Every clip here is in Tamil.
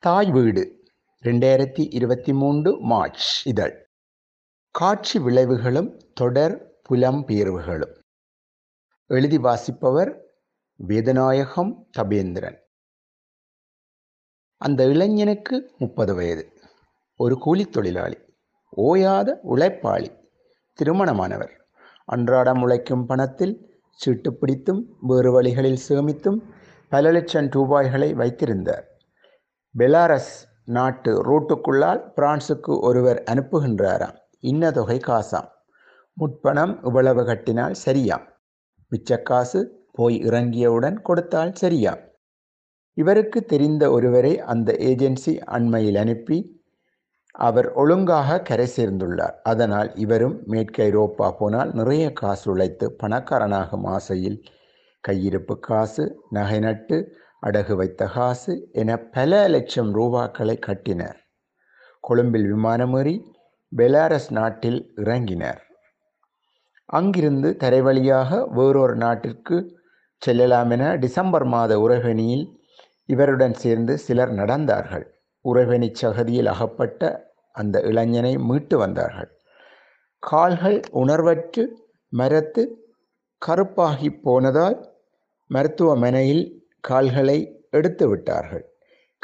தாய் வீடு ரெண்டாயிரத்தி இருபத்தி மூன்று மார்ச் இதழ். காட்சி விளைவுகளும் தொடர் புலம்பெயர்வுகளும் எழுதி வாசிப்பவர் வேதநாயகம் தபேந்திரன். அந்த இளைஞனுக்கு முப்பது வயது. ஒரு கூலித் தொழிலாளி ஓயாத உழைப்பாளி திருமணமானவர். அன்றாடம் உழைக்கும் பணத்தில் சீட்டு பிடித்தும் வேறு வழிகளில் சேமித்தும் பல லட்சம் ரூபாய்களை வைத்திருந்தார். பெலாரஸ் நாட்டு ரூட்டுக்குள்ளால் பிரான்சுக்கு ஒருவர் அனுப்புகின்றாராம். இன்ன தொகை காசாம். முட்பணம் இவ்வளவு கட்டினால் சரியாம். மிச்சக்காசு போய் இறங்கியவுடன் கொடுத்தால் சரியாம். இவருக்கு தெரிந்த ஒருவரை அந்த ஏஜென்சி அண்மையில் அனுப்பி அவர் ஒழுங்காக கரை சேர்ந்துள்ளார். அதனால் இவரும் மேற்கு ஐரோப்பா போனால் நிறைய காசு உழைத்து பணக்காரனாகும் ஆசையில் கையிருப்பு காசு நகை நட்டு அடகு வைத்த காசு என பல லட்சம் ரூபாக்களை கட்டினர். கொழும்பில் விமானமேறி பெலாரஸ் நாட்டில் இறங்கினர். அங்கிருந்து தரைவழியாக வேறொரு நாட்டிற்கு செல்லலாம் என டிசம்பர் மாத உறவணியில் இவருடன் சேர்ந்து சிலர் நடந்தார்கள். உறவணி சகதியில் அகப்பட்ட அந்த இளைஞனை மீட்டு வந்தார்கள். கால்கள் உணர்வற்று மரத்து கருப்பாகி போனதால் மருத்துவமனையில் கால்களை எடுத்து விட்டார்கள்.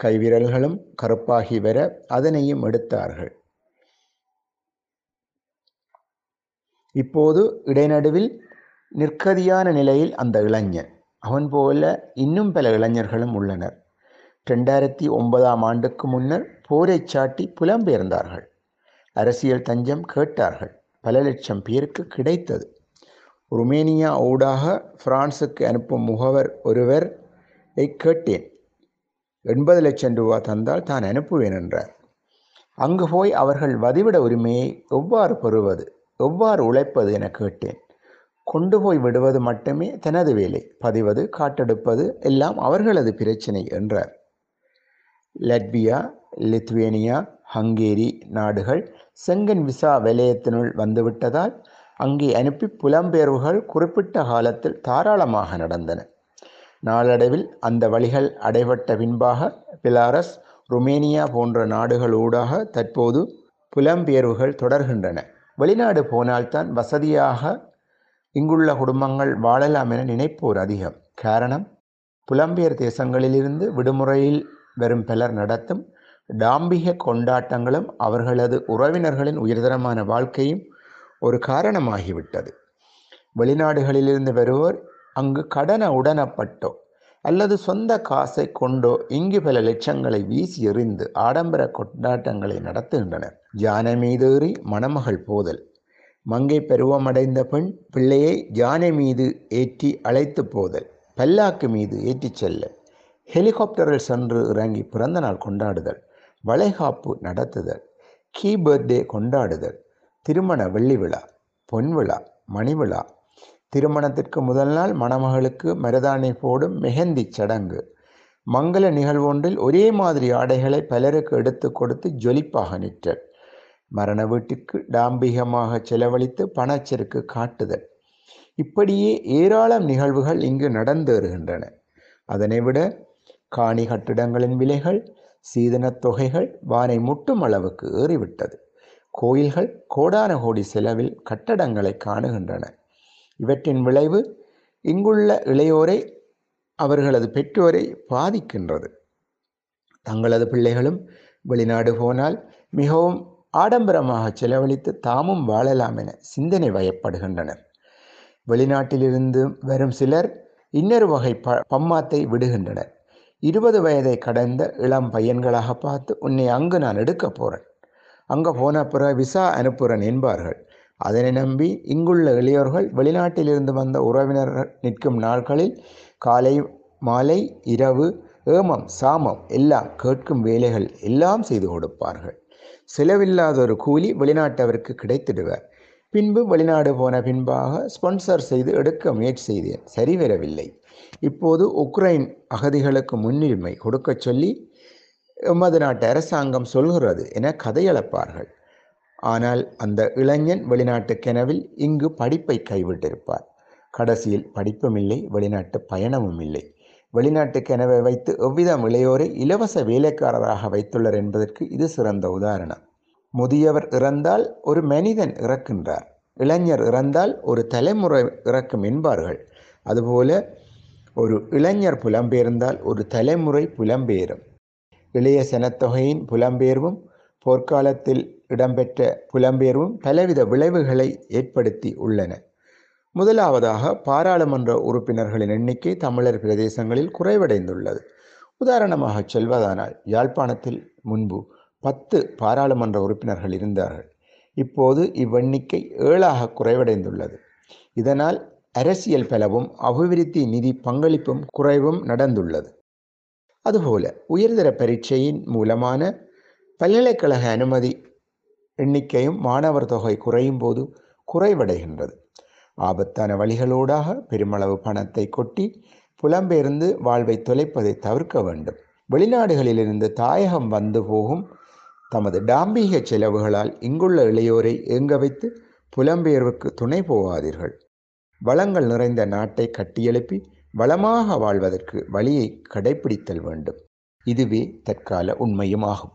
கைவிரல்களும் கருப்பாகி வர அதனையும் எடுத்தார்கள். இப்போது இடைநடுவில் நிற்கதியான நிலையில் அந்த இளைஞன். அவன் போல இன்னும் பல இளைஞர்களும் உள்ளனர். ரெண்டாயிரத்தி ஒன்பதாம் ஆண்டுக்கு முன்னர் போரை சாட்டி புலம்பெயர்ந்தார்கள். அரசியல் தஞ்சம் கேட்டார்கள். பல லட்சம் பேருக்கு கிடைத்தது. ருமேனியா ஊடாக பிரான்சுக்கு அனுப்பும் முகவர் ஒருவர் கேட்டேன். எண்பது லட்சம் ரூபா தந்தால் தான் அனுப்புவேன் என்றார். அங்கு போய் அவர்கள் வதிவிட உரிமையை எவ்வாறு பெறுவது எவ்வாறு உழைப்பது என கேட்டேன். கொண்டு போய் விடுவது மட்டுமே தனது வேலை பதிவது காட்டெடுப்பது எல்லாம் அவர்களது பிரச்சினை என்றார். லட்வியா லித்வேனியா ஹங்கேரி நாடுகள் செங்கன் விசா வலயத்தினுள் வந்துவிட்டதால் அங்கே அனுப்பி புலம்பெயர்வுகள் குறிப்பிட்ட காலத்தில் தாராளமாக நடந்தன. நாளடைவில் அந்த வழிகள் அடைபட்ட பின்பாக பிலாரஸ் ருமேனியா போன்ற நாடுகள் ஊடாக தற்போது புலம்பெயர்வுகள் தொடர்கின்றன. வெளிநாடு போனால்தான் வசதியாக இங்குள்ள குடும்பங்கள் வாழலாம் என நினைப்போர் அதிகம். காரணம் புலம்பெயர் தேசங்களிலிருந்து விடுமுறையில் வரும் பலர் நடத்தும் டாம்பிக கொண்டாட்டங்களும் அவர்களது உறவினர்களின் உயர்தரமான வாழ்க்கையும் ஒரு காரணமாகிவிட்டது. வெளிநாடுகளிலிருந்து வருவோர் அங்கு கடன உடனப்பட்டோ அல்லது சொந்த காசை கொண்டோ இங்கு பல லட்சங்களை வீசி எறிந்து ஆடம்பர கொண்டாட்டங்களை நடத்துகின்றனர். யானை மீதேறி மணமகள் போதல். மங்கை பருவமடைந்த பெண் பிள்ளையை ஜானை மீது ஏற்றி அழைத்து போதல். பல்லாக்கு மீது ஏற்றிச் செல்ல. ஹெலிகாப்டரில் சென்று இறங்கி பிறந்த நாள் கொண்டாடுதல். வளைகாப்பு நடத்துதல். கீ பர்த்டே கொண்டாடுதல். திருமண வெள்ளி விழா பொன் விழா மணி விழா திருமணத்திற்கு முதல் நாள் மணமகளுக்கு மருதாணி போடும் மெஹந்தி சடங்கு. மங்கள நிகழ்வொன்றில் ஒரே மாதிரி ஆடைகளை பலருக்கு எடுத்து கொடுத்து ஜொலிப்பாக நிற்றல். மரண வீட்டுக்கு டாம்பிகமாக செலவழித்து பணச்செருக்கு காட்டுதல். இப்படியே ஏராளம் நிகழ்வுகள் இங்கு நடந்தேறுகின்றன. அதனை விட காணி கட்டிடங்களின் விலைகள் சீதனத் தொகைகள் வானை முட்டும் அளவுக்கு ஏறிவிட்டது. கோயில்கள் கோடான கோடி செலவில் கட்டடங்களை காணுகின்றன. இவற்றின் விளைவு இங்குள்ள இளையோரை அவர்களது பெற்றோரை பாதிக்கின்றது. தங்களது பிள்ளைகளும் வெளிநாடு போனால் மிகவும் ஆடம்பரமாக செலவழித்து தாமும் வாழலாம் என சிந்தனை வயப்படுகின்றனர். வெளிநாட்டிலிருந்து வரும் சிலர் இன்னொரு வகை ப பம்மாத்தை விடுகின்றனர். இருபது வயதை கடந்த இளம் பையன்களாக பார்த்து உன்னை அங்கு நான் எடுக்க போகிறேன் அங்கே போன பிறகு விசா அனுப்புகிறேன் என்பார்கள். அதனை நம்பி இங்குள்ள இளையோர்கள் வெளிநாட்டிலிருந்து வந்த உறவினர்கள் நிற்கும் நாட்களில் காலை மாலை இரவு ஏமம் சாமம் எல்லாம் கேட்கும் வேலைகள் எல்லாம் செய்து கொடுப்பார்கள். செலவில்லாத ஒரு கூலி வெளிநாட்டவருக்கு கிடைத்திடுவார். பின்பு வெளிநாடு போன பின்பாக ஸ்பான்சர் செய்து எடுக்க முயற்சி செய்தேன். சரிவரவில்லை இப்போது உக்ரைன் அகதிகளுக்கு முன்னுரிமை கொடுக்க சொல்லி எமது நாட்டு அரசாங்கம் சொல்கிறது என கதையளப்பார்கள். ஆனால் அந்த இளைஞன் வெளிநாட்டு கெனவில் இங்கு படிப்பை கைவிட்டிருப்பார். கடைசியில் படிப்பும் இல்லை வெளிநாட்டு பயணமும் இல்லை வெளிநாட்டு கெனவை வைத்து எவ்விதம் இளையோரை இலவச வேலைக்காரராக வைத்துள்ளார் என்பதற்கு இது சிறந்த உதாரணம். முதியவர் இறந்தால் ஒரு மனிதன் இறக்கின்றார். இளைஞர் இறந்தால் ஒரு தலைமுறை இறக்கும் என்பார்கள். அதுபோல ஒரு இளைஞர் புலம்பெயர்ந்தால் ஒரு தலைமுறை புலம்பெயரும். இளைய சனத்தொகையின் புலம்பெயர்வும் போர்க்காலத்தில் இடம்பெற்ற புலம்பெயர்வும் பலவித விளைவுகளை ஏற்படுத்தி உள்ளன. முதலாவதாக பாராளுமன்ற உறுப்பினர்களின் எண்ணிக்கை தமிழர் பிரதேசங்களில் குறைவடைந்துள்ளது. உதாரணமாக சொல்வதானால் யாழ்ப்பாணத்தில் முன்பு பத்து பாராளுமன்ற உறுப்பினர்கள் இருந்தார்கள். இப்போது இவ்வெண்ணிக்கை ஏழாக குறைவடைந்துள்ளது. இதனால் அரசியல் பலவும் அபிவிருத்தி நிதி பங்களிப்பும் குறைவும் நடந்துள்ளது. அதுபோல உயர்தர பரீட்சையின் மூலமான பல்கலைக்கழக அனுமதி எண்ணிக்கையும் மாணவர் தொகை குறையும் போது குறைவடைகின்றது. ஆபத்தான வழிகளூடாக பெருமளவு பணத்தை கொட்டி புலம்பெயர்ந்து வாழ்வை தொலைப்பதை தவிர்க்க வேண்டும். வெளிநாடுகளிலிருந்து தாயகம் வந்து போகும் தமது டாம்பீக செலவுகளால் இங்குள்ள இளையோரை ஏங்க வைத்து புலம்பெயர்வுக்கு துணை போகாதீர்கள். வளங்கள் நிறைந்த நாட்டை கட்டியெழுப்பி வளமாக வாழ்வதற்கு வழியை கடைபிடித்தல் வேண்டும். இதுவே தற்கால உண்மையும் ஆகும்.